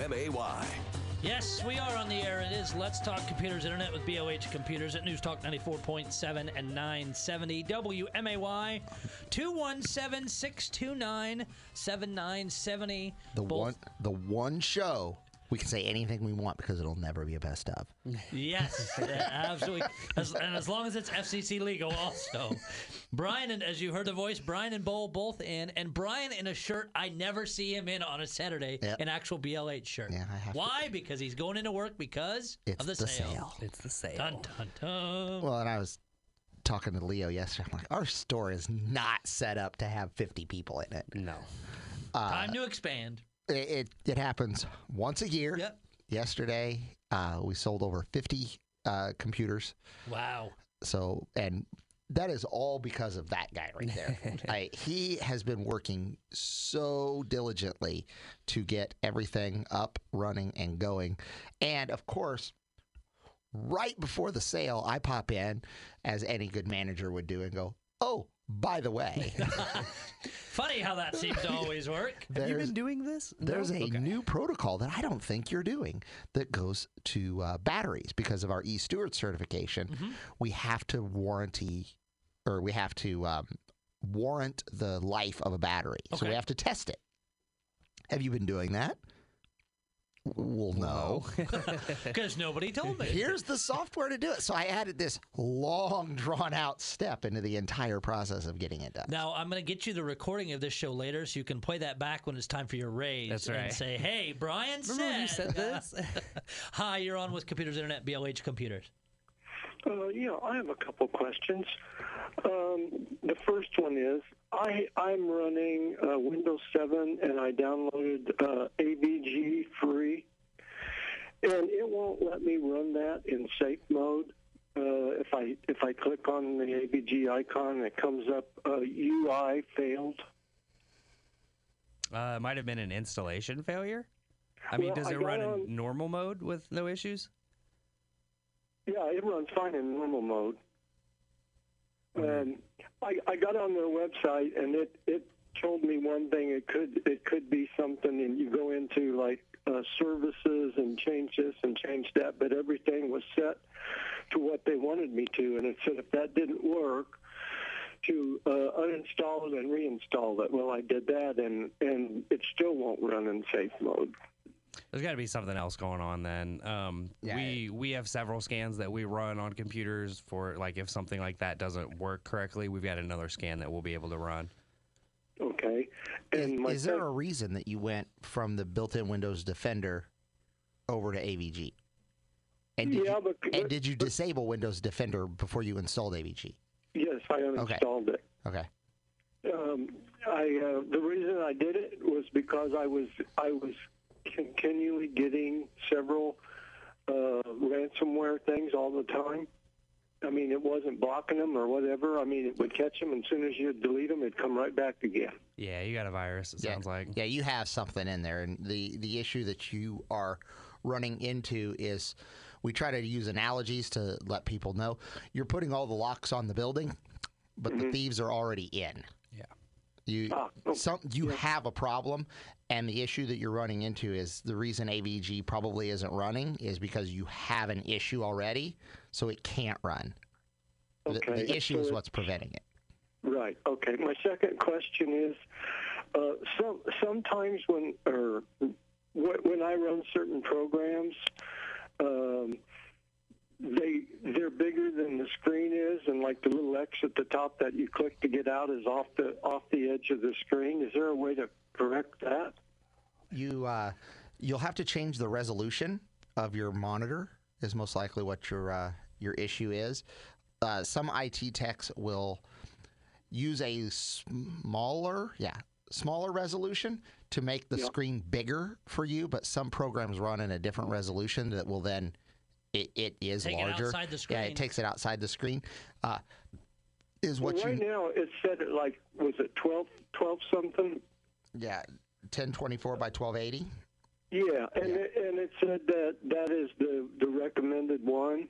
WMAY. Yes, we are on the air. It is Let's Talk Computers Internet with BLH Computers at News Talk 94.7 and 970 WMAY 217 629 7970. The one, the one show we can say anything we want because it'll never be a best of. Yes, uh, absolutely. As, and as long as it's FCC legal, also. Brian, and as you heard the voice, Brian and Bull both in, and Brian in a shirt I never see him in on a Saturday, Yep. an actual BLH shirt. Yeah, I have to- Why? Because he's going into work because It's of the, the sale. sale. It's the sale. Dun dun dun. Well, and I was talking to Leo yesterday. I'm like, our store is not set up to have 50 people in it. No. Time uh, to expand. It it, happens once a year. Yep. Yesterday, uh, we sold over 50 uh, computers. Wow. So, and that is all because of that guy right there. I, he has been working so diligently to get everything up, running, and going. And of course, right before the sale, I pop in, as any good manager would do, and go, Oh, by the way, Funny how that seems to always work. Have you there's, been doing this? there's No? a Okay. new protocol that I don't think you're doing that goes to uh, batteries because of our E Stewart certification. Mm-hmm. We have to warranty or we have to um, warrant the life of a battery. So we have to test it. Have you been doing that? Well, no. Because nobody told me. Here's the software to do it. So I added this long, drawn out step into the entire process of getting it done. Now I'm going to get you the recording of this show later, so you can play that back when it's time for your raise. That's And say, "Hey, Brian Remember when you said this? Hi, you're on with Computers Internet, BLH Computers. Uh, yeah, I have a couple questions. Um, the first one is I, I'm running uh, Windows 7 and I downloaded uh, AVG free, and it won't let me run that in safe mode. Uh, if I if I click on the AVG icon, it comes up uh, UI failed. Uh, it might have been an installation failure. I mean, Well, does it run on- in normal mode with no issues? Yeah, it runs fine in normal mode. Um, I, I got on their website and it, it told me one thing. It could it could be something, and you go into like uh, services and change this and change that, but everything was set to what they wanted me to, and it said if that didn't work, to uh, uninstall it and reinstall it. Well, I did that, and and it still won't run in safe mode. There's got to be something else going on then. Um, Yeah, we we have several scans that we run on computers for like if something like that doesn't work correctly, we've got another scan that we'll be able to run. Okay, Is, and my is there sec- a reason that you went from the built-in Windows Defender over to AVG? And did, Yeah, you, but- and did you disable Windows Defender before you installed AVG? yes, I uninstalled it. Okay. Um, I uh, the reason I did it was because I was I was continually getting several uh, ransomware things all the time. I mean, it wasn't blocking them or whatever. I mean, it would catch them, and as soon as you delete them, it'd come right back again. Yeah, you got a virus. It Yeah. sounds like. Yeah, you have something in there, and the the issue that you are running into is we try to use analogies to let people know you're putting all the locks on the building, but the thieves are already in. Yeah. You Ah, oh, some you have a problem, and the issue that you're running into is the reason AVG probably isn't running is because you have an issue already, so it can't run. The, Okay, the issue so is what's preventing it. Right. Okay. My second question is, uh, some sometimes when or when I run certain programs, um, they they're bigger than the screen is, and like the little X at the top that you click to get out is off the off the edge of the screen. Is there a way to correct that? You uh, you'll have to change the resolution of your monitor. Is most likely what your uh, your issue is. Uh, some IT techs will use a smaller, yeah, smaller resolution to make the Yeah. screen bigger for you. But some programs run in a different resolution that will then it, it is Take it larger. outside the Yeah, it takes it outside the screen. Uh, is what well, right you now it's set at like was it 12, 12 something? Yeah, ten twenty four by twelve eighty. Yeah, and Yeah. It, and it said that that is the the recommended one.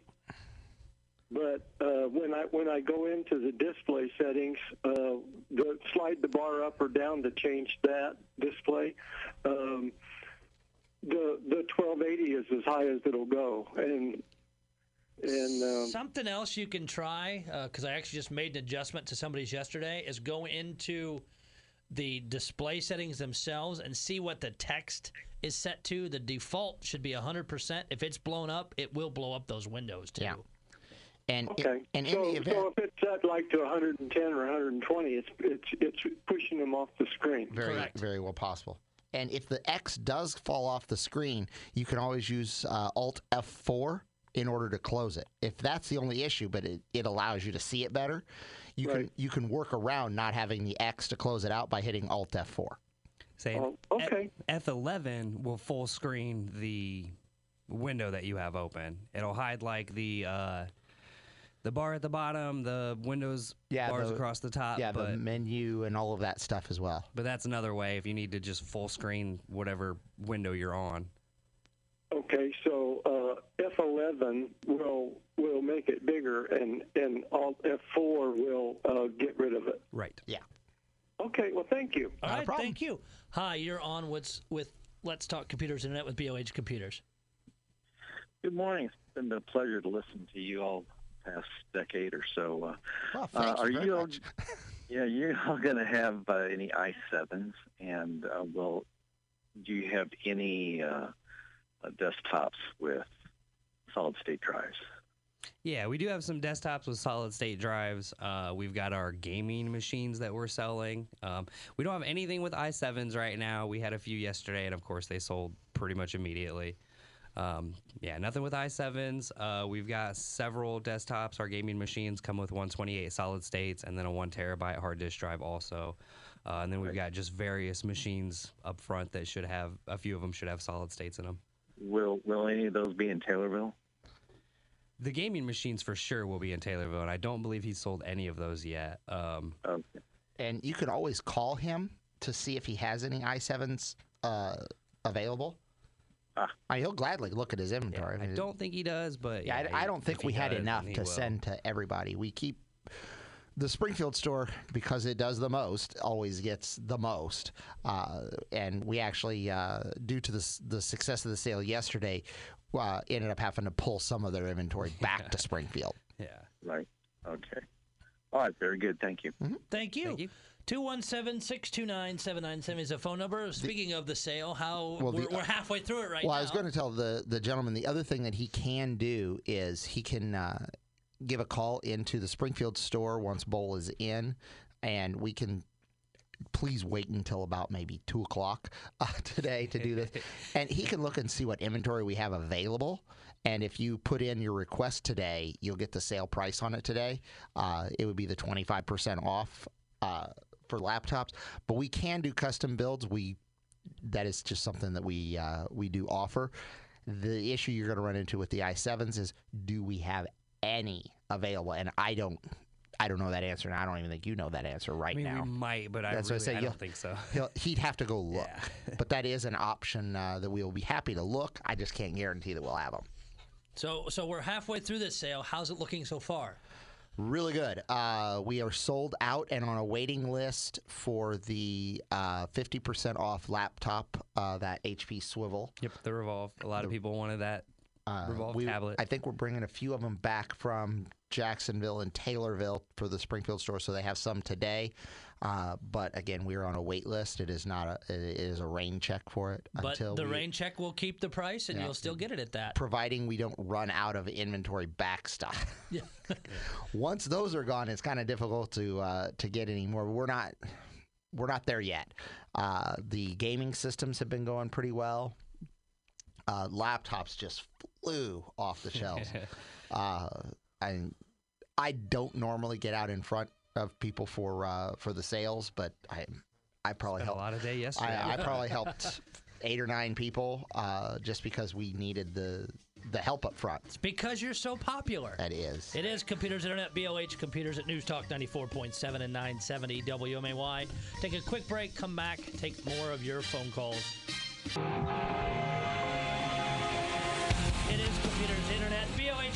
But uh, when I when I go into the display settings, uh, the slide the bar up or down to change that display. Um, the twelve eighty is as high as it'll go, and and um, Something else you can try, because I actually just made an adjustment to somebody's yesterday, is go into the display settings themselves and see what the text is set to. The default should be 100%. If it's blown up, it will blow up those windows too. Yeah. And in- okay. and in so, the event, so if it's set like to 110 or 120, it's it's it's pushing them off the screen. very Correct. very well possible. And if the X does fall off the screen, you can always use uh, Alt F4 in order to close it. If that's the only issue, but it, it allows you to see it better, you can you can work around not having the X to close it out by hitting Alt F4. Saying Oh, okay. F- F11 will full screen the window that you have open. It'll hide like the uh, the bar at the bottom, the windows Yeah, bars the- across the top. yeah, but the menu and all of that stuff as well. but that's another way if you need to just full screen whatever window you're on. Okay. So uh, F11 will will make it bigger, and and Alt F4 will uh, get rid of it. Right. Yeah. Okay. Well, thank you. All Not problem. thank you. Hi, you're on with, with Let's Talk Computers Internet with BLH Computers. Good morning. It's been a pleasure to listen to you all past decade or so. Uh, Well, uh, thank are you very you all, much. yeah, you all going to have uh, any i7s, and uh, will do you have any uh, desktops with solid state drives? Yeah, we do have some desktops with solid state drives. Uh, we've got our gaming machines that we're selling. Um, we don't have anything with i7s right now. We had a few yesterday, and of course, they sold pretty much immediately. Um, yeah, nothing with i7s. Uh, we've got several desktops. Our gaming machines come with 128 solid states and then a one terabyte hard disk drive also. Uh, and then we've got just various machines up front that should have a few of them should have solid states in them. Will Will any of those be in Taylorville? The gaming machines for sure will be in Taylorville, and I don't believe he's sold any of those yet. Um, Okay. and you can always call him to see if he has any i7s uh, available. Ah. I mean, he'll gladly look at his inventory. I mean, don't think he does, but Yeah, yeah, I, I don't think we had does, enough to will. send to everybody. We keep the Springfield store because it does the most, always gets the most. Uh, and we actually, uh, due to the, the success of the sale yesterday, uh, ended up having to pull some of their inventory back to Springfield. Yeah. Right. Okay. All right. Very good. Thank you. Thank you. Thank you. 217 629 797 is a phone number. Speaking of the sale, how Well, we're, we're halfway through it right well, now. Well, I was going to tell the, the gentleman the other thing that he can do is he can uh, give a call into the Springfield store once Bull is in, and we can. Please wait until about maybe two o'clock uh, today to do this, and he can look and see what inventory we have available. And if you put in your request today, you'll get the sale price on it today. Uh, it would be the twenty five percent off uh, for laptops, but we can do custom builds. We that is just something that we uh, we do offer. The issue you're going to run into with the i7s is do we have any available? And I don't I don't know that answer, and I don't even think you know that answer right I mean, now. we might, but I, That's I really, say, I don't think so. He'll, he'd have to go look, Yeah. but that is an option uh, that we will be happy to look. I just can't guarantee that we'll have them. so, so we're halfway through this sale. How's it looking so far? Really good. Uh, we are sold out and on a waiting list for the uh, 50% off laptop, uh, that HP Swivel. Yep, the Revolve. A lot of people wanted that Uh, Revolve we- tablet. I think we're bringing a few of them back from Jacksonville and Taylorville for the Springfield store, so they have some today. Uh, but again, we're on a wait list. It is not a it is a rain check for it But until the we, rain check will keep the price, and Yeah. you'll still get it at that. providing we don't run out of inventory backstock. Yeah. Once those are gone, it's kind of difficult to uh, to get any more. We're not we're not there yet. Uh, the gaming systems have been going pretty well. Uh, laptops just flew off the shelves. uh, I I don't normally get out in front of people for uh, for the sales, but I I probably Spent a helped. lot of day yesterday. I, I probably helped eight or nine people uh, just because we needed the the help up front. It's because you're so popular. That is. It is Computers Internet, BLH Computers at News Talk 94.7 and 970 WMAY. Take a quick break, come back, take more of your phone calls.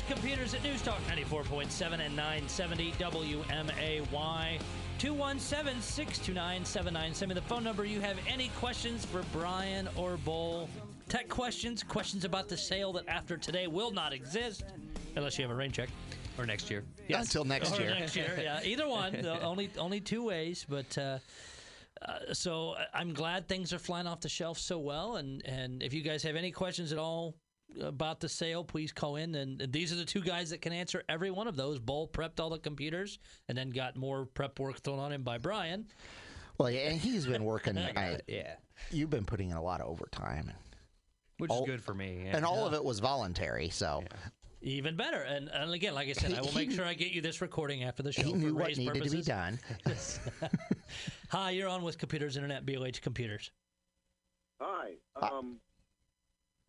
Computers at News Talk 94.7 and 970 WMAY. 217 629 7970. The phone number you have any questions for Brian or Bull tech questions, questions about the sale that after today will not exist, unless you have a rain check. Or next year. Until next Or year. next year, yeah. Either one. The only only two ways, but. Uh, uh, so I'm glad things are flying off the shelf so well, and and if you guys have any questions at all about the sale, please call in. And these are the two guys that can answer every one of those. Bull prepped all the computers, and then got more prep work thrown on him by Brian. Well, yeah, and he's been working. I, Yeah. you've been putting in a lot of overtime, Which All- is good for me. yeah. and all of it was voluntary. So Even better. And, and again, like I said, I will make sure I get you this recording after the show. he for knew what raise needed to be done. Hi, you're on with Computers Internet, BLH Computers. Hi. Um,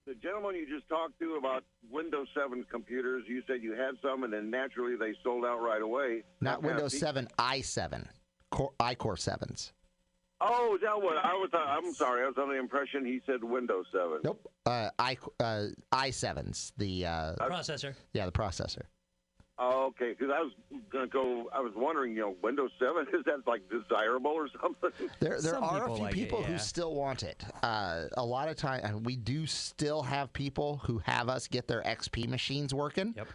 the gentleman you just talked to about Windows 7 computers, you said you had some, and then naturally they sold out right away. Not What Windows pe- 7, i7, Core, iCore 7s. Oh, is that what I was? I'm sorry. I was under the impression he said Windows 7. Nope. Uh, i uh, i7s. The uh, Processor. yeah, the processor. Oh, okay. Because I was gonna go. I was wondering, you know, Windows 7 is that like desirable or something? There, there Some are a few like it, people yeah. who still want it. Uh, a lot of time, we do still have people who have us get their XP machines working. Yep.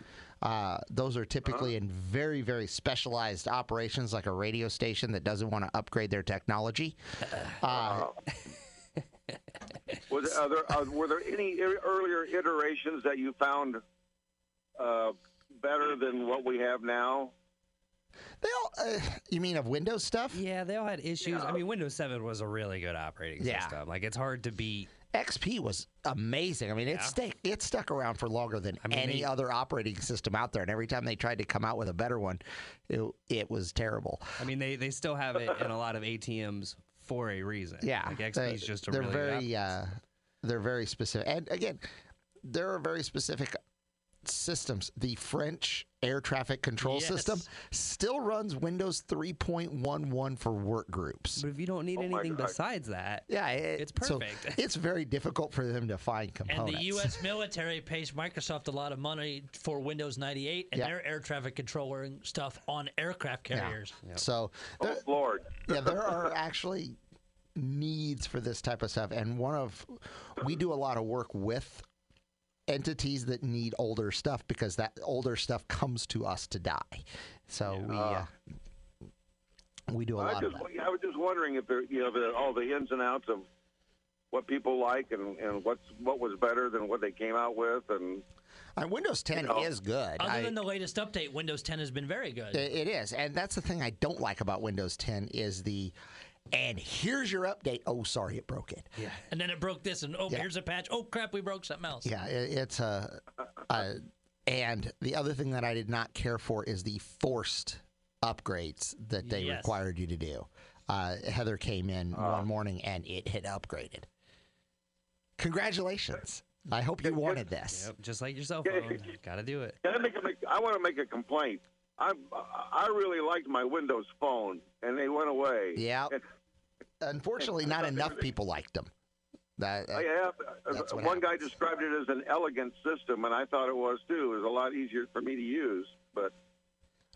Uh, those are typically in very, very specialized operations, like a radio station that doesn't want to upgrade their technology. Uh, Was are there, uh, were there any earlier iterations that you found uh, better than what we have now? they all, uh, you mean of Windows stuff? Yeah, they all had issues. I mean, Windows 7 was a really good operating Yeah. system. Like, it's hard to beat. XP was amazing. I mean, it Yeah. stuck it stuck around for longer than I mean, any they- other operating system out there. And every time they tried to come out with a better one, it, it was terrible. I mean, they, they still have it in a lot of ATMs for a reason. Yeah, Like, XP they- is just a they're really good very uh, they're very specific. And again, there are very specific systems. The French air traffic control Yes. system still runs Windows 3.11 for work groups. But if you don't need Oh anything besides that, Yeah, it- It's so perfect. it's very difficult for them to find components. And the U.S. military pays Microsoft a lot of money for Windows 98 and Yeah. their air traffic controlling stuff on aircraft Yeah. carriers. So Oh Lord! yeah, there are actually needs for this type of stuff, and one of we do a lot of work with entities that need older stuff because that older stuff comes to us to die. So we uh, we do a I lot of just that. I was just wondering if there, you know, the, all the ins and outs of what people like and, and what's what was better than what they came out with, and And Windows 10 know, is good. Other I- than the latest update, Windows 10 has been very good. It- it is, and that's the thing I don't like about Windows 10 is the. And here's your update. Oh, sorry, it broke it. yeah. and then it broke this, and oh, Yeah. here's a patch. Oh, crap, we broke something else. Yeah, it, it's a, a. And the other thing that I did not care for is the forced upgrades that they Yes. required you to do. Uh, Heather came in ah. one morning and it had upgraded. Congratulations! I hope you wanted this. Yep, just like your cell phone. Got to do it. Can I make a, make, I want to make a complaint. I I really liked my Windows phone, and they went away. Yeah. Unfortunately, not enough people liked them. That, uh, have, That's what one guy described it as an elegant system, and I thought it was too. It was a lot easier for me to use, but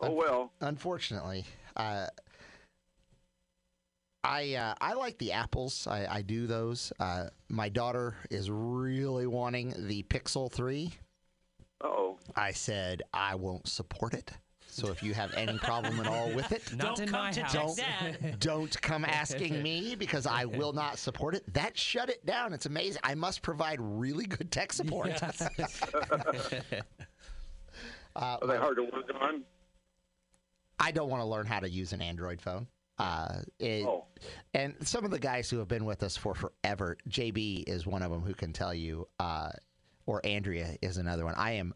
oh well. unfortunately, uh, I uh, I like the apples. I, I do those. Uh, my daughter is really wanting the Pixel Three. Oh, I said I won't support it. So if you have any problem at all with it, Not Don't in come my to house. Tech Dad. don't come asking me because I will not support it. That shut it down. It's amazing. I must provide really good tech support. uh, are they hard to work on? I don't want to learn how to use an Android phone. Uh, it, Oh. And some of the guys who have been with us for forever, JB is one of them who can tell you, uh, or Andrea is another one. I am,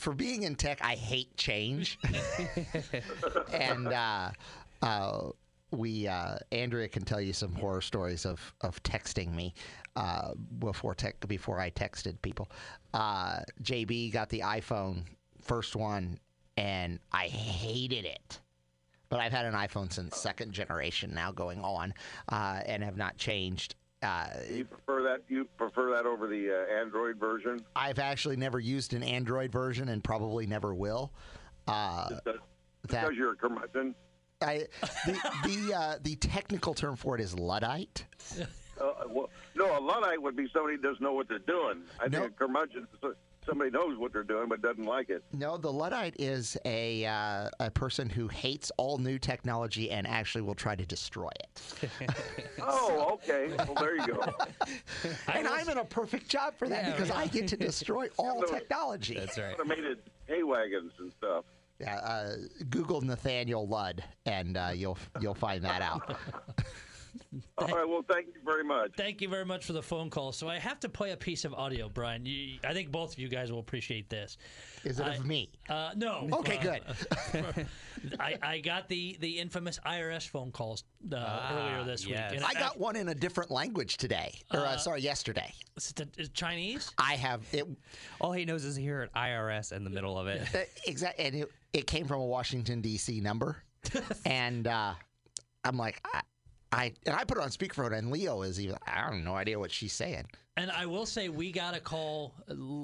for being in tech, I hate change. and uh, uh, we, uh, Andrea can tell you some horror stories of, of texting me uh, before tech before I texted people. Uh, JB got the iPhone first one, and I hated it but I've had an iPhone since second generation now going on, uh, and have not changed. Uh, You prefer that? You prefer that over the uh, Android version? I've actually never used an Android version, and probably never will. Uh, That- that Because you're a curmudgeon. I, the the uh, the technical term for it is luddite. Uh, well, No, a luddite would be somebody who doesn't know what they're doing. I think a curmudgeon is somebody knows what they're doing but doesn't like it. No, the Luddite is a uh, a person who hates all new technology and actually will try to destroy it. Oh, okay. Well, there you go. and I'm in a perfect job for that Yeah, because I get to destroy all Yeah, technology. That's right. Automated hay wagons and stuff. Yeah, uh, Google Nathaniel Ludd, and uh, you'll you'll find that out. All right. Well, thank you very much. Thank you very much for the phone call. So I have to play a piece of audio, Brian. You, I think both of you guys will appreciate this. Is it of me? Uh, no. Okay, Uh, good. I, I got the, the infamous IRS phone calls uh, Ah, earlier this yes. week. I got one in a different language today, or uh, sorry, yesterday. Is it- is it Chinese? I have it All he knows is he heard IRS in the middle of it. exactly, and it, it came from a Washington D.C. number, and uh, I'm like, I, I and I put it on speakerphone, and Leo is even. I don't have no idea what she's saying. And I will say, we got a call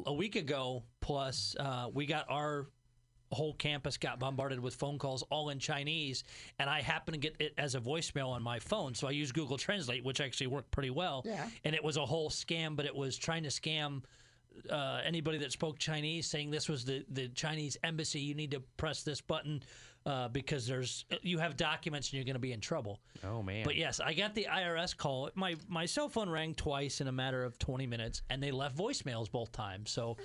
a week ago. Plus, uh, we got our whole campus got bombarded with phone calls, all in Chinese. And I happened to get it as a voicemail on my phone, so I used Google Translate, which actually worked pretty well. Yeah. And it was a whole scam, but it was trying to scam. Uh, anybody that spoke Chinese, saying this was the, the Chinese embassy, you need to press this button uh, because there's you have documents and you're going to be in trouble. Oh man. But yes, I got the IRS call. My my cell phone rang twice in a matter of 20 minutes, and they left voicemails both times. So,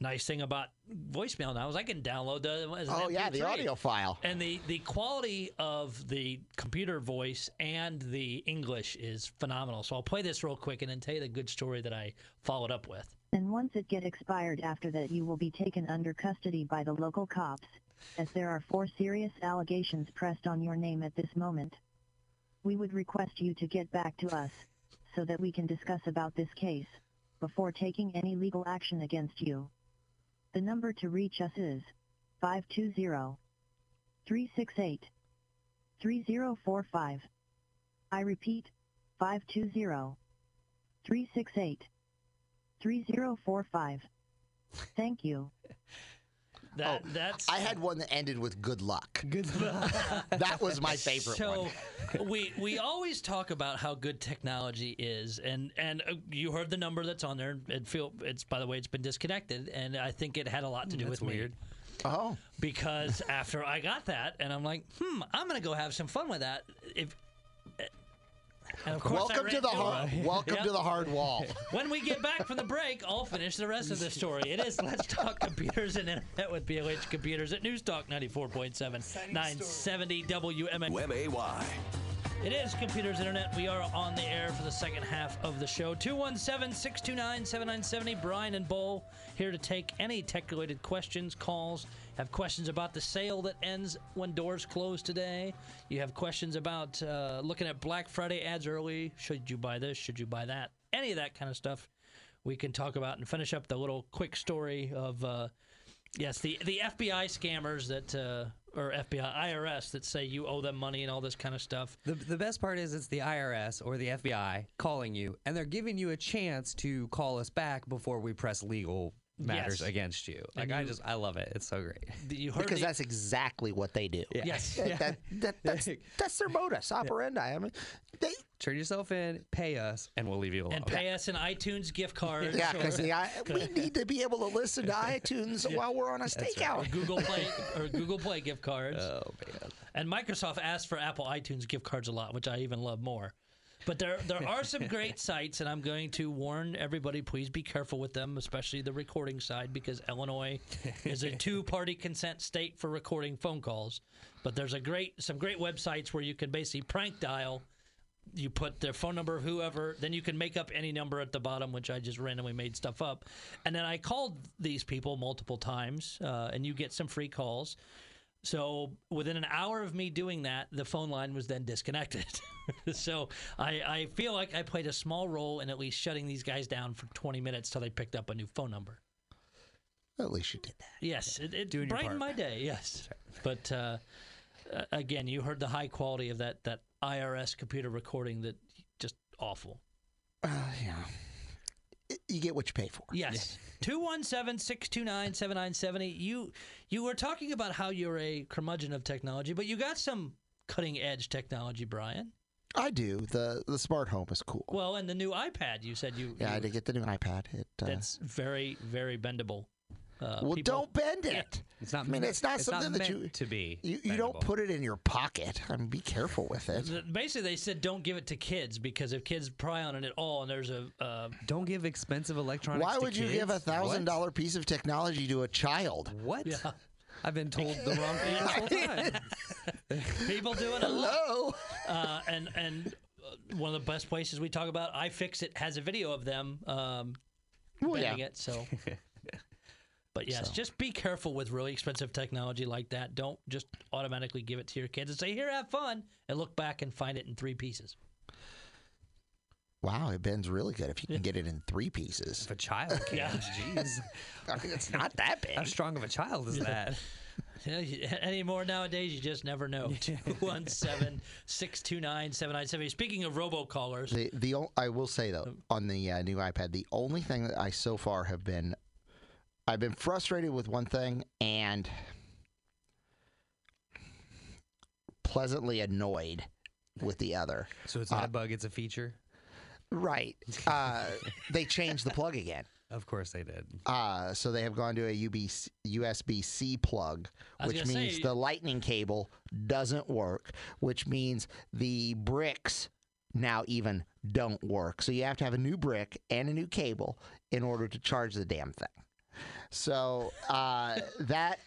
nice thing about voicemail now is I can download the. As an Oh yeah, the audio file. And the the quality of the computer voice and the English is phenomenal. So I'll play this real quick and then tell you the good story that I followed up with. And once it get expired after that you will be taken under custody by the local cops, as there are four serious allegations pressed on your name at this moment. We would request you to get back to us, so that we can discuss about this case, before taking any legal action against you. The number to reach us is 520-368-3045. I repeat, 520-368 3045. Thank you. That Oh, that's I had one that ended with "good luck." Good luck. That was my favorite so one. we we always talk about how good technology is, and and uh, you heard the number that's on there. It feel it's by the way it's been disconnected, and I think it had a lot to do That's with me. weird. Oh, because after I got that, and I'm like, hmm, I'm gonna go have some fun with that. If welcome to the hard. it. Welcome Yep. to the hard wall. When we get back from the break, I'll finish the rest of the story. It is Let's Talk Computers and Internet with BLH Computers at News Talk 94.7, 970 WMN. WMAY. It is Computers Internet. We are on the air for the second half of the show. 217 629 7970. Brian and Bull here to take any tech related questions, calls. Have questions about the sale that ends when doors close today. You have questions about uh, looking at Black Friday ads early. Should you buy this? Should you buy that? Any of that kind of stuff we can talk about and finish up the little quick story of. Uh, Yes, the the FBI scammers that uh, or FBI IRS that say you owe them money and all this kind of stuff. The, the best part is it's the IRS or the FBI calling you, and they're giving you a chance to call us back before we press legal matters Yes. against you. Like And I just I love it. It's so great. You heard because the- that's exactly what they do. yes. That, that, that, that's, that's their modus operandi. I mean, they, Turn yourself in, pay us, and we'll leave you alone. and pay us an iTunes gift card. yeah, or- because we need to be able to listen to iTunes while we're on a or stakeout. Google Play or Google Play gift cards. oh man. And Microsoft asks for Apple iTunes gift cards a lot, which I even love more. But there there are some great sites, and I'm going to warn everybody: please be careful with them, especially the recording side, because Illinois is a two-party consent state for recording phone calls. But there's a great some great websites where you can basically prank dial. You put their phone number, of whoever, then you can make up any number at the bottom, which I just randomly made stuff up. And then I called these people multiple times, uh, and you get some free calls. So within an hour of me doing that, the phone line was then disconnected. so I, I feel like I played a small role in at least shutting these guys down for 20 minutes till they picked up a new phone number. At least you did that. Yes, it, it Doing brightened my day. Yes, but uh, uh, again, you heard the high quality of that that IRS computer recording that just awful. Uh, yeah. You get what you pay for. Yes. 217-629-7970. You you were talking about how you're a curmudgeon of technology, but you got some cutting edge technology, Brian. I do. the The smart home is cool. Well, and the new iPad, you said you. yeah, I did get the new iPad. It. Uh, That's very, very bendable. Uh, well, people- don't bend it. It's not. I mean, it's not something that meant you to be. You, you don't put it in your pocket. I mean, be careful with it. Basically, they said don't give it to kids because if kids pry on it at all, and there's a uh, Don't give expensive electronics. Why to would you give a thousand dollar piece of technology to a child? What? Yeah. I've been told the wrong thing this whole time. people doing it a lot. Hello. Uh, and and uh, one of the best places we talk about, iFixit has a video of them um, Well, yeah. bending it. So, but yes, just be careful with really expensive technology like that. Don't just automatically give it to your kids and say, "Here, have fun," and look back and find it in three pieces. Wow, it bends really good if you can get it in three pieces. If a child can, Yeah. jeez, I mean, it's not that how strong of a child is that? Anymore nowadays, you just never know. 217 629 7970. Speaking of robocallers, The the o- I will say though on the uh, new iPad, the only thing that I so far have been, I've been frustrated with one thing and pleasantly annoyed with the other. So it's not a bug; it's a feature. Right. Uh, they changed the plug again. Of course they did. Uh, so they have gone to a UB, USB C plug, which means say- the lightning cable doesn't work, which means the bricks now even don't work. So you have to have a new brick and a new cable in order to charge the damn thing. So uh, that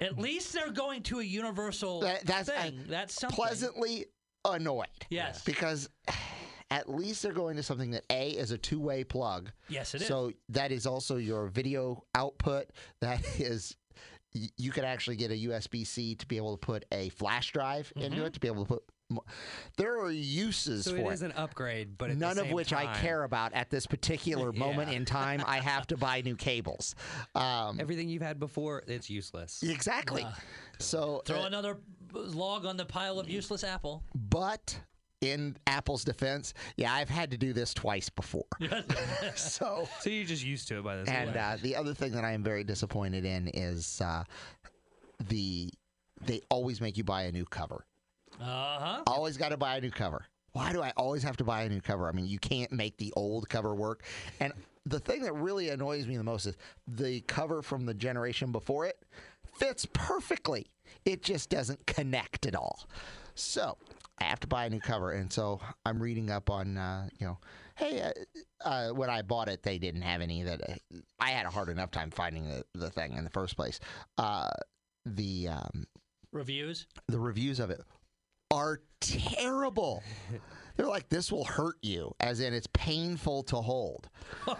at least they're going to a universal That- that's- thing. That's something. pleasantly annoyed. Yes. Because at least they're going to something that A is a two way plug. Yes, it is. So that is also your video output. That is, you could actually get a USB C to be able to put a flash drive Mm-hmm. into it to be able to put. Mo- There are uses So for it it. is an upgrade, but at the None of same which I care about at this particular moment in time. I have to buy new cables. Um, Everything you've had before, it's useless. exactly. So, Throw uh, another log on the pile of useless Apple. but in Apple's defense, yeah, I've had to do this twice before. so. So you're just used to it by this And point. uh, the other thing that I am very disappointed in is uh, the they always make you buy a new cover. Uh huh. Always got to buy a new cover. Why do I always have to buy a new cover? I mean, you can't make the old cover work. And the thing that really annoys me the most is the cover from the generation before it fits perfectly. It just doesn't connect at all. So I have to buy a new cover, and so I'm reading up on, uh, you know, hey, uh, uh, when I bought it, they didn't have any that uh, I had a hard enough time finding the, the thing in the first place. Uh, the um, Reviews. the reviews of it are terrible. They're like, this will hurt you, as in it's painful to hold. Oh,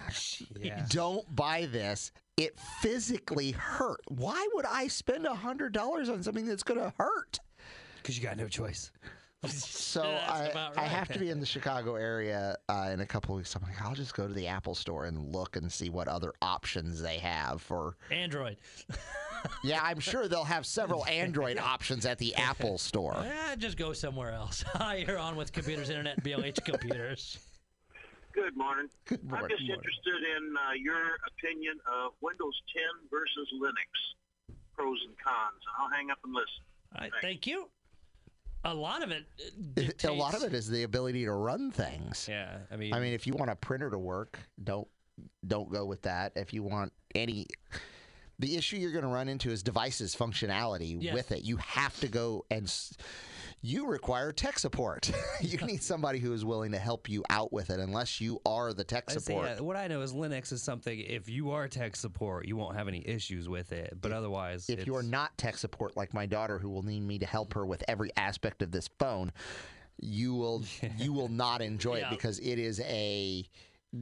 yeah. Don't buy this. It physically hurt. Why would I spend a hundred dollars on something that's going to hurt? Because you got no choice. So That's I, about I have to be in the Chicago area uh, in a couple of weeks. I'm like, I'll just go to the Apple store and look and see what other options they have for. Android. Yeah, I'm sure they'll have several Android options at the Apple store. Eh, just go somewhere else. Hi, you're on with Computers Internet, BLH Computers. Good morning. Good I'm morning. just interested in uh, your opinion of Windows 10 versus Linux, pros and cons. I'll hang up and listen. All right, thank you. A lot of it. uh, A lot of it is the ability to run things. Yeah. I mean, I mean, if you want a printer to work, don't don't go with that. If you want any, the issue you're going to run into is devices functionality Yes. with it. You have to go and you require tech support. you need somebody who is willing to help you out with it, unless you are the tech I say, support. yeah, what I know is Linux is something. If you are tech support, you won't have any issues with it. But otherwise, if you are not tech support, like my daughter, who will need me to help her with every aspect of this phone, you will you will not enjoy Yeah. it because it is a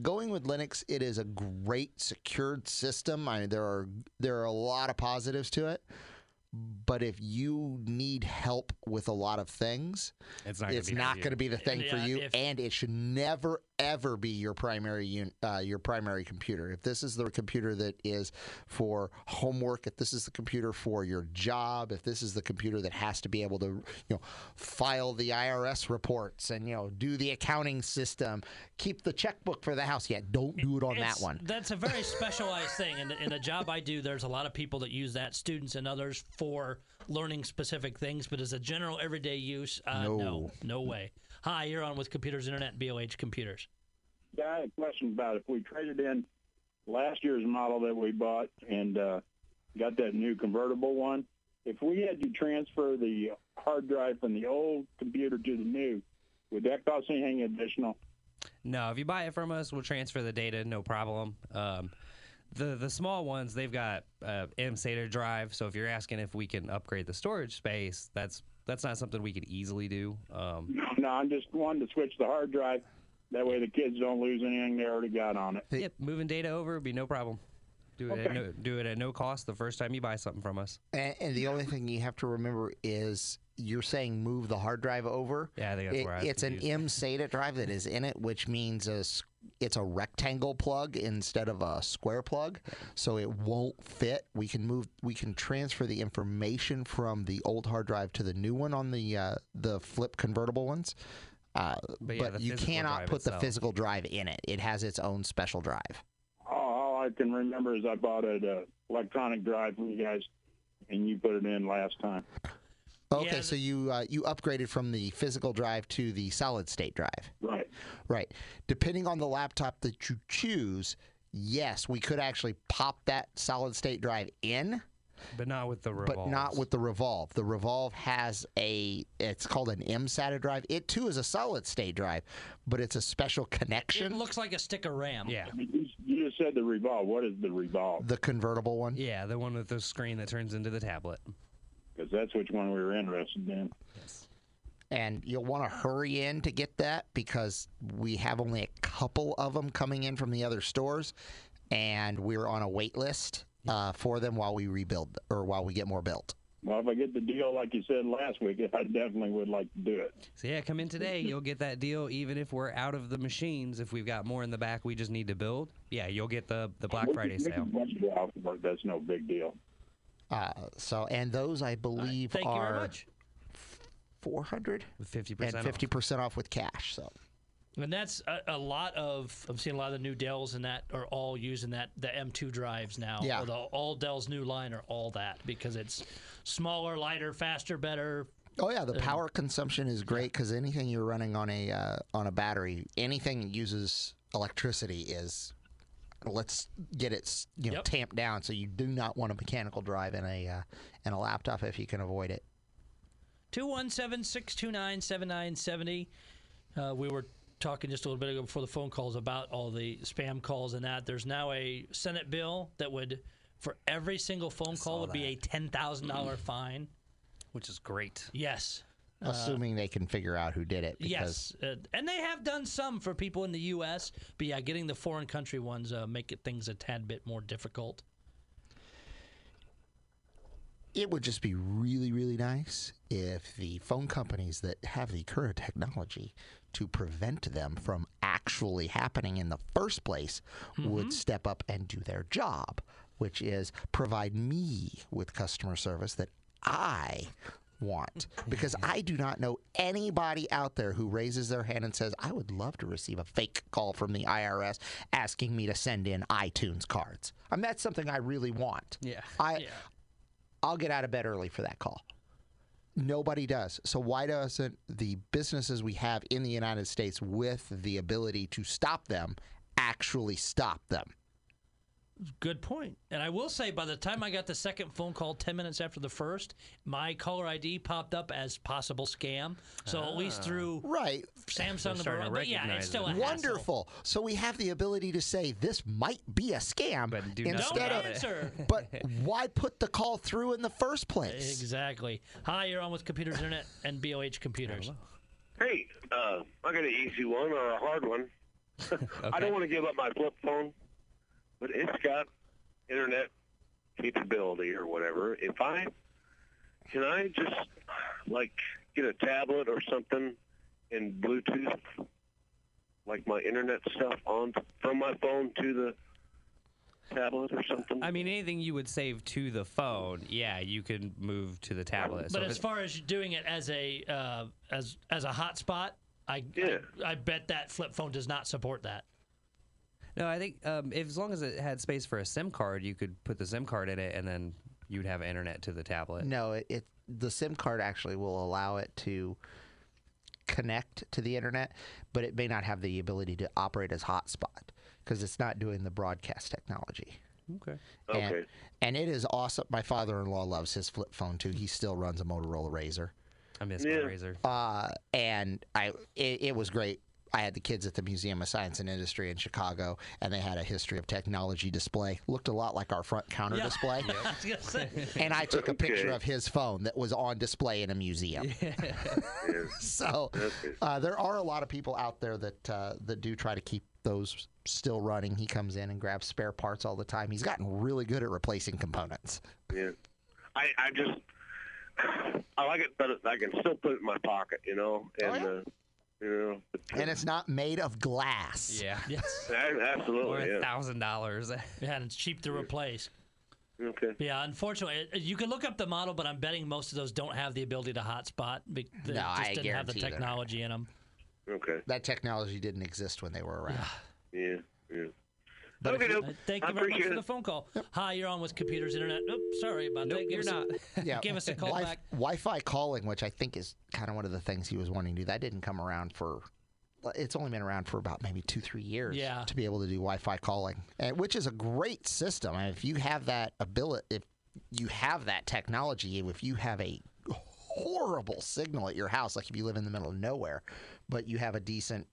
going with Linux. It is a great secured system. I mean, there are there are a lot of positives to it. But if you need help with a lot of things, it's not. Gonna it's be not going to be the thing for you, if- and it should never ever be your primary un, uh, your primary computer. If this is the computer that is for homework, if this is the computer for your job, if this is the computer that has to be able to you know file the IRS reports and you know do the accounting system, keep the checkbook for the house, yeah, don't do it on that one. That's a very specialized thing. In the, in the job I do, there's a lot of people that use that, students and others, for learning specific things. But as a general everyday use, uh, no, No. no way. Hi, you're on with Computers Internet BLH Computers. Yeah, I had a question about if we traded in last year's model that we bought and uh, got that new convertible one. If we had to transfer the hard drive from the old computer to the new, would that cost anything additional? No, if you buy it from us, we'll transfer the data, no problem. Um, the the small ones, they've got uh, M SATA drive. So if you're asking if we can upgrade the storage space, that's that's not something we could easily do. Um, No, no, I'm just wanting to switch the hard drive. That way the kids don't lose anything they already got on it. yep, moving data over would be no problem. Do it, at no, do it at no cost the first time you buy something from us. And, and the only thing you have to remember is you're saying move the hard drive over. Yeah, I think that's It- where I it's an. M SATA drive that is in it, which means a, it's a rectangle plug instead of a square plug, so it won't fit. We can move, we can transfer the information from the old hard drive to the new one on the uh, the flip convertible ones. Uh, But but yeah, the you cannot put the physical drive in it. It has its own special drive. All, all I can remember is I bought an uh, electronic drive from you guys, and you put it in last time. Okay, Yeah, so you uh, you upgraded from the physical drive to the solid state drive. Right. Right. Depending on the laptop that you choose, yes, we could actually pop that solid state drive in, but not with the revolves. but not with the Revolve. The Revolve has a it's called an M SATA drive. It too is a solid state drive, but it's a special connection. It looks like a stick of RAM. Yeah. You, you just said the revolve. What is the revolve? The convertible one. Yeah, the one with the screen that turns into the tablet. Because that's which one we were interested in. Yes. And you'll want to hurry in to get that because we have only a couple of them coming in from the other stores, and we're on a wait list uh, for them while we rebuild or while we get more built. Well, if I get the deal like you said last week, I definitely would like to do it. So yeah, come in today. You'll get that deal, even if we're out of the machines. If we've got more in the back, we just need to build. Yeah, you'll get the the Black We Friday sale. can budget it out for it. That's no big deal. Uh, so, and those I believe Thank you are very much. 400 With fifty and percent. 50% off with cash. So, And that's a, a lot of. I'm seeing a lot of the new Dells and that are all using that the M2 drives now. Yeah. The, all Dell's new line are all that because it's smaller, lighter, faster, better. oh yeah, the power consumption is great because anything you're running on a uh, on a battery, anything that uses electricity is let's get it you know Yep. tamped down. So you do not want a mechanical drive in a uh, in a laptop if you can avoid it. 217 629 7970. Uh, We were talking just a little bit ago before the phone calls about all the spam calls and that. There's now a Senate bill that would, for every single phone call, saw would be a $10,000 fine. which is great. Yes. assuming they can figure out who did it. Because Yes, uh, and they have done some for people in the U.S. But yeah, getting the foreign country ones uh, make it things a tad bit more difficult. It would just be really, really nice if the phone companies that have the current technology to prevent them from actually happening in the first place would mm-hmm. step up and do their job, which is provide me with customer service that I want. Because I do not know anybody out there who raises their hand and says, I would love to receive a fake call from the IRS asking me to send in iTunes cards. I mean, that's something I really want. Yeah. I, Yeah. I'll get out of bed early for that call. Nobody does. So why doesn't the businesses we have in the United States with the ability to stop them actually stop them? Good point. And I will say, by the time I got the second phone call, 10 minutes after the first, my caller ID popped up as possible scam. So at least through Right. Samsung, They're and to but yeah, it's still it. a hassle. Wonderful. So we have the ability to say this might be a scam But do nothing Don't instead of it. answer. but why put the call through in the first place? Exactly. Hi, you're on with Computers Internet and BLH Computers. Hey, uh, I got an easy one or a hard one. I don't want to give up my flip phone, but it's got internet capability or whatever. If I can, I just like get a tablet or something and Bluetooth like my internet stuff on from my phone to the tablet or something. I mean, anything you would save to the phone, yeah, you can move to the tablet. But if as far as doing it as a uh, as as a hotspot, I, Yeah. I I bet that flip phone does not support that. No, I think um, if, as long as it had space for a SIM card, you could put the SIM card in it, and then you'd have internet to the tablet. No, it, it the SIM card actually will allow it to connect to the internet, but it may not have the ability to operate as hotspot because it's not doing the broadcast technology. Okay. And, Okay. and it is awesome. My father-in-law loves his flip phone too. He still runs a Motorola Razor. I miss Yeah. my razor. Uh, and I, it, it was great. I had the kids at the Museum of Science and Industry in Chicago, and they had a history of technology display. Looked a lot like our front counter Yeah. display. I was gonna say. And I took a picture Okay. of his phone that was on display in a museum. Yeah. So uh, there are a lot of people out there that uh, that do try to keep those still running. He comes in and grabs spare parts all the time. He's gotten really good at replacing components. Yeah. I, I just, I like it, but I can still put it in my pocket, you know, Oh, yeah. uh, you know, but, And it's not made of glass. Yeah. Yes. a- Or absolutely, a thousand dollars. Yeah, and it's cheap to replace. Okay. Yeah, unfortunately, you can look up the model, but I'm betting most of those don't have the ability to hotspot. They No, just I didn't have the guarantee that. technology in them. Okay. That technology didn't exist when they were around. Yeah. Yeah. But okay, you- Nope. Uh, thank I you very much for it. the phone call. Hi, you're on with Computers Internet. Oops, sorry about Nope, that. Give you're us a- not. yeah, Give us a call Wi- back. Wi-Fi calling, which I think is kind of one of the things he was wanting to do. That didn't come around for. It's only been around for about maybe two, three years. Yeah. To be able to do Wi-Fi calling, and, which is a great system. I mean, if you have that ability, if you have that technology, if you have a horrible signal at your house, like if you live in the middle of nowhere, but you have a decent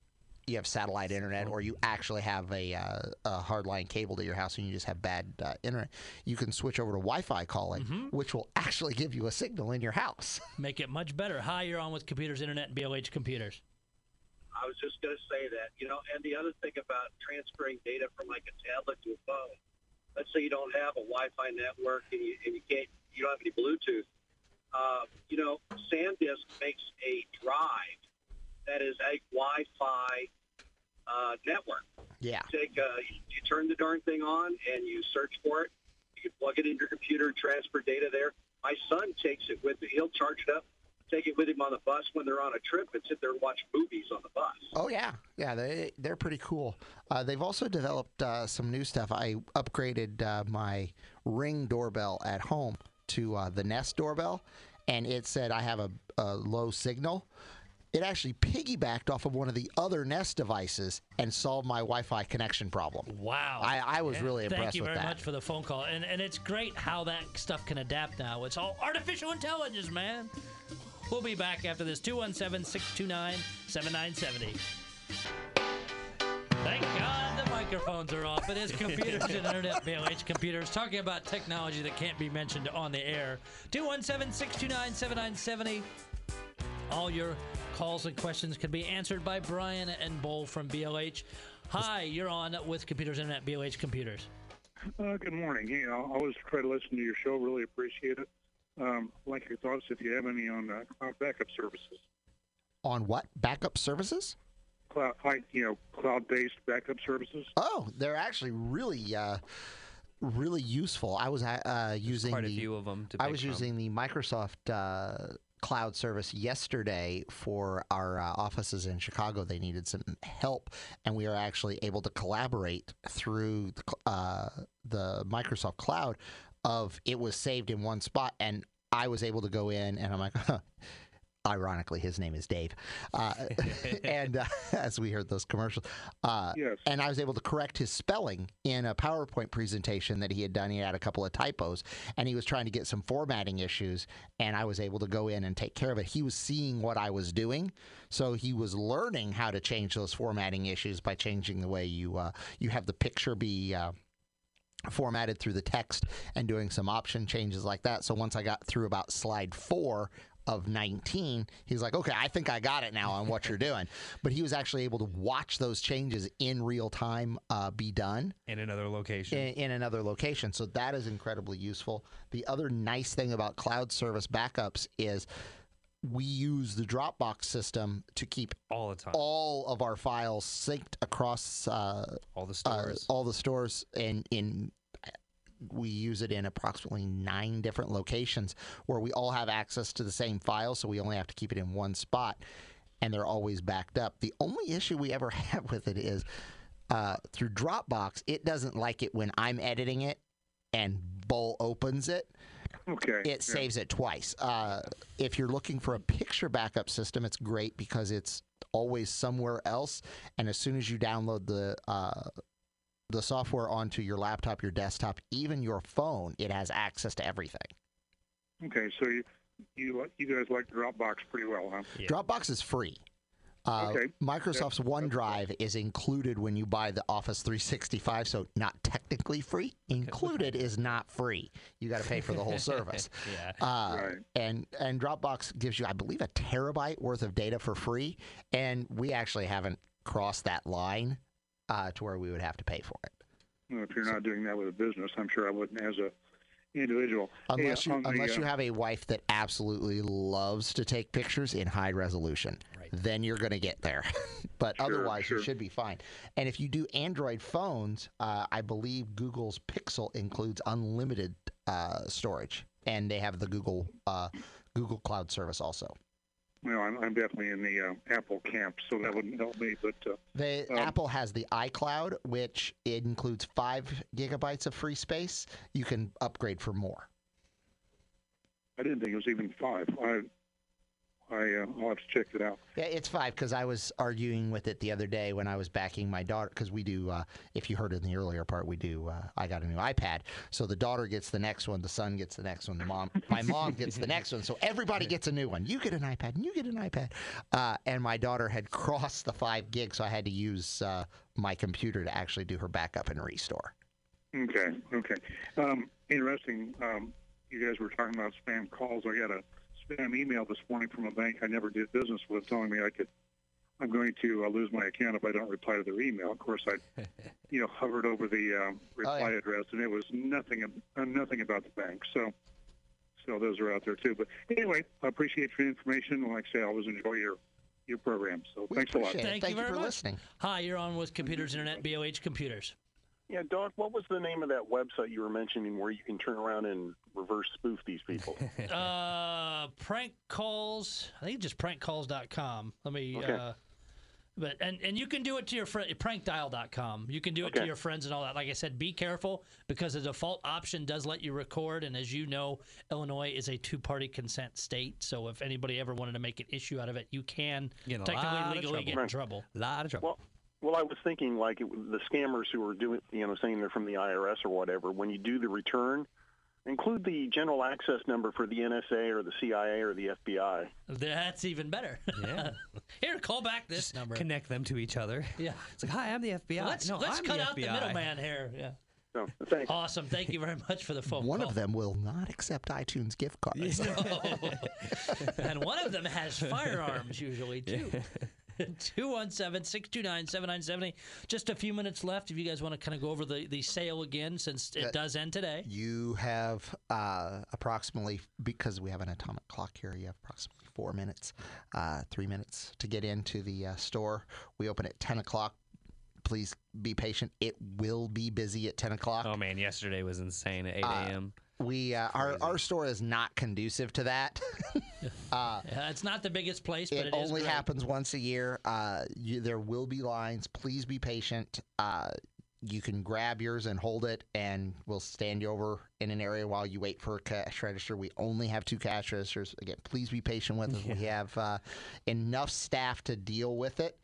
you have satellite internet or you actually have a, uh, a hardline cable to your house and you just have bad uh, internet, you can switch over to Wi-Fi calling, which will actually give you a signal in your house. Make it much better. Hi, you're on with Computers Internet and BLH Computers. I was just going to say that, you know, and the other thing about transferring data from like a tablet to a phone, let's say you don't have a Wi-Fi network and you, and you can't, you don't have any Bluetooth. Uh, you know, SanDisk makes a drive that is a Wi-Fi uh, network. Yeah. Take, uh, you, you turn the darn thing on and you search for it. You can plug it into your computer, and transfer data there. My son takes it with him. He'll charge it up, take it with him on the bus when they're on a trip, and sit there and watch movies on the bus. Oh yeah, yeah. They they're pretty cool. Uh, they've also developed uh, some new stuff. I upgraded uh, my Ring doorbell at home to uh, the Nest doorbell, and it said I have a, a low signal. It actually piggybacked off of one of the other Nest devices and solved my Wi-Fi connection problem. Wow. I, I was really impressed Thank you with very that. much for the phone call. And, and it's great how that stuff can adapt now. It's all artificial intelligence, man. We'll be back after this 217 629 7970. Thank God the microphones are off. It is Computers and Internet, BLH Computers, talking about technology that can't be mentioned on the air. 217 629 7970. All your calls and questions can be answered by Brian and Bull from BLH. Hi, you're on with Computers Internet, BLH Computers. Uh, good morning. Hey, I always try to listen to your show. Really appreciate it. Um, like your thoughts if you have any on uh, cloud backup services, On what backup services? Cloud, you know, cloud-based backup services. Oh, they're actually really, uh, really useful. I was uh, using Quite a the, few of them. To I was from. using the Microsoft uh, cloud service yesterday for our uh, offices in Chicago. They needed some help, and we are actually able to collaborate through the, uh, the Microsoft Cloud. Of it was saved in one spot, and I was able to go in, and I'm like. Ironically, his name is Dave, uh, and uh, as we heard those commercials, uh, Yes. and I was able to correct his spelling in a PowerPoint presentation that he had done. He had a couple of typos, and he was trying to get some formatting issues, and I was able to go in and take care of it. He was seeing what I was doing, so he was learning how to change those formatting issues by changing the way you uh, you have the picture be. Uh, formatted through the text and doing some option changes like that. So once I got through about slide four of 19, he's like, okay, I think I got it now on what you're doing. But he was actually able to watch those changes in real time uh, be done in another location. in, in another location. So that is incredibly useful. The other nice thing about cloud service backups is we use the Dropbox system to keep all the time. all of our files synced across uh, all the uh, stores. all the stores and in we use it in approximately nine different locations where we all have access to the same file so we only have to keep it in one spot and they're always backed up the only issue we ever have with it is uh, through dropbox it doesn't like it when i'm editing it and bull opens it Okay. it saves it twice. Uh, if you're looking for a picture backup system, it's great because it's always somewhere else, and as soon as you download the uh, the software onto your laptop, your desktop, even your phone, it has access to everything. Okay, so you you you guys like Dropbox pretty well, huh? Dropbox is free. Uh, Okay. Microsoft's OneDrive is included when you buy the Office 365, so not technically free. Included is not free. You got to pay for the whole service. Yeah. Uh, Right. And and Dropbox gives you, I believe, a terabyte worth of data for free, and we actually haven't crossed that line uh, to where we would have to pay for it. Well, if you're not doing that with a business, I'm sure I wouldn't as a individual. Hey, Unless you on the, unless uh, you have a wife that absolutely loves to take pictures in high resolution, then you're going to get there. but Sure, otherwise, sure. you should be fine. And if you do Android phones, uh, I believe Google's Pixel includes unlimited uh, storage, and they have the Google uh, Google Cloud service also. Well, I'm, I'm definitely in the uh, Apple camp, so that wouldn't help me. But uh, They, Um, Apple has the iCloud, which includes five gigabytes of free space. You can upgrade for more. I didn't think it was even five. I, I, uh, I'll have to check it out. Yeah, it's five because I was arguing with it the other day when I was backing my daughter. Because we do, uh, if you heard in the earlier part, we do. Uh, I got a new iPad, so the daughter gets the next one, the son gets the next one, the mom, my mom gets the next one. So everybody gets a new one. You get an iPad, and you get an iPad. Uh, and my daughter had crossed the five gigs, so I had to use uh, my computer to actually do her backup and restore. Okay, okay. Um, interesting. Um, you guys were talking about spam calls. I got a spam email this morning from a bank I never did business with, telling me I could. I'm going to uh, lose my account if I don't reply to their email. Of course, I, you know, hovered over the um, reply Oh, yeah. address, and it was nothing, uh, nothing about the bank. So, so those are out there too. But anyway, I appreciate your information. And like I say, I always enjoy your your program. So We thanks a lot. Thank, Thank you you very for much. listening. Hi, you're on with Computers Internet, BLH Computers. Yeah, Doc, what was the name of that website you were mentioning where you can turn around and reverse spoof these people? uh, prank calls. I think just prankcalls.com. Let me. Okay. Uh, but and and you can do it to your friend prankdial.com. You can do it to your friends and all that. Like I said, be careful because the default option does let you record, and as you know, Illinois is a two-party consent state. So if anybody ever wanted to make an issue out of it, you can Get in a technically legally trouble. get in Right. trouble. lot of trouble. Well, well, I was thinking like it, the scammers who are doing, you know, saying they're from the IRS or whatever. When you do the return, include the general access number for the NSA or the CIA or the FBI. That's even better. Yeah. Here, call back this Just number. connect them to each other. Yeah. It's like, hi, I'm the FBI. Let's no, let's I'm cut the out the middleman here. Yeah. So thanks. Awesome. Thank you very much for the phone One call. of them will not accept iTunes gift cards. and one of them has firearms usually too. 217-629-7970. Just a few minutes left if you guys want to kind of go over the, the sale again since it Uh, does end today. You have uh, approximately, because we have an atomic clock here, you have approximately four minutes, uh, three minutes to get into the uh, store. We open at 10 o'clock. Please be patient. It will be busy at 10 o'clock. Oh man, yesterday was insane at 8 Uh, a.m. we uh, our, our store is not conducive to that. uh, Yeah, it's not the biggest place, but it, only happens once a year. Uh, you, there will be lines. Please be patient. Uh, you can grab yours and hold it, and we'll stand you over in an area while you wait for a cash register. We only have two cash registers. Again, please be patient with us. We have uh, enough staff to deal with it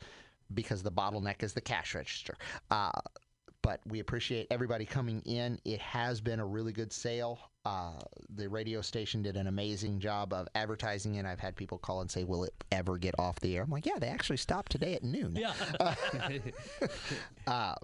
because the bottleneck is the cash register. Uh, but we appreciate everybody coming in. It has been a really good sale. Uh, the radio station did an amazing job of advertising and I've had people call and say, "Will it ever get off the air?" I'm like, "Yeah, they actually stopped today at noon." Yeah. Uh,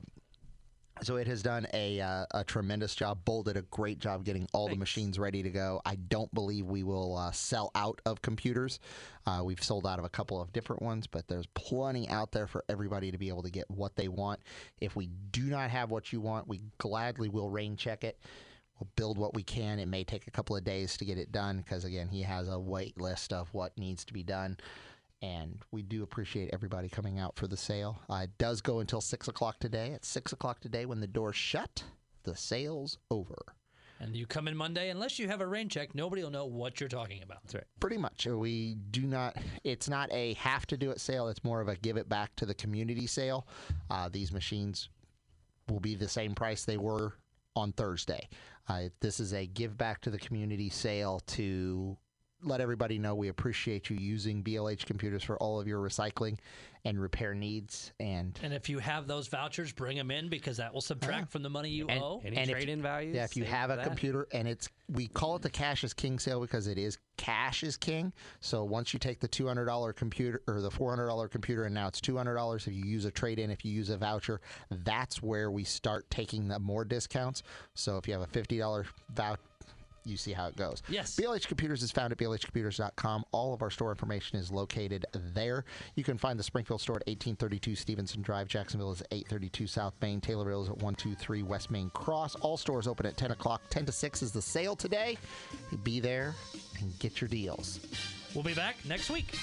so it has done a uh, a tremendous job. Bull did a great job getting all the machines ready to go. I don't believe we will uh, sell out of computers. Uh, we've sold out of a couple of different ones, but there's plenty out there for everybody to be able to get what they want. If we do not have what you want, we gladly will rain check it. We'll build what we can. It may take a couple of days to get it done because again, he has a wait list of what needs to be done and we do appreciate everybody coming out for the sale. Uh, it does go until six o'clock today. At six o'clock today, when the doors shut, the sale's over. and you come in Monday, unless you have a rain check, nobody will know what you're talking about. That's right. Pretty much, we do not. It's not a have to do it sale. It's more of a give it back to the community sale. Uh, these machines will be the same price they were on Thursday. Uh, this is a give back to the community sale to let everybody know we appreciate you using BLH computers for all of your recycling and repair needs. And And if you have those vouchers, bring them in because that will subtract ah. from the money you And- owe. Any And trade-in values? yeah, if you have a that? computer and it's we call it the cash is king sale because it is cash is king. So once you take the two hundred dollar computer or the four hundred dollar computer and now it's two hundred dollars if you use a trade in, if you use a voucher, that's where we start taking the more discounts. So if you have a fifty dollar voucher you see how it goes. Yes. BLH Computers is found at blhcomputers.com. All of our store information is located there. You can find the Springfield store at 1832 Stevenson Drive. Jacksonville is 832 South Main. Taylorville is at 123 West Main Cross. All stores open at 10 o'clock. 10 to 6 is the sale today. Be there and get your deals. We'll be back next week.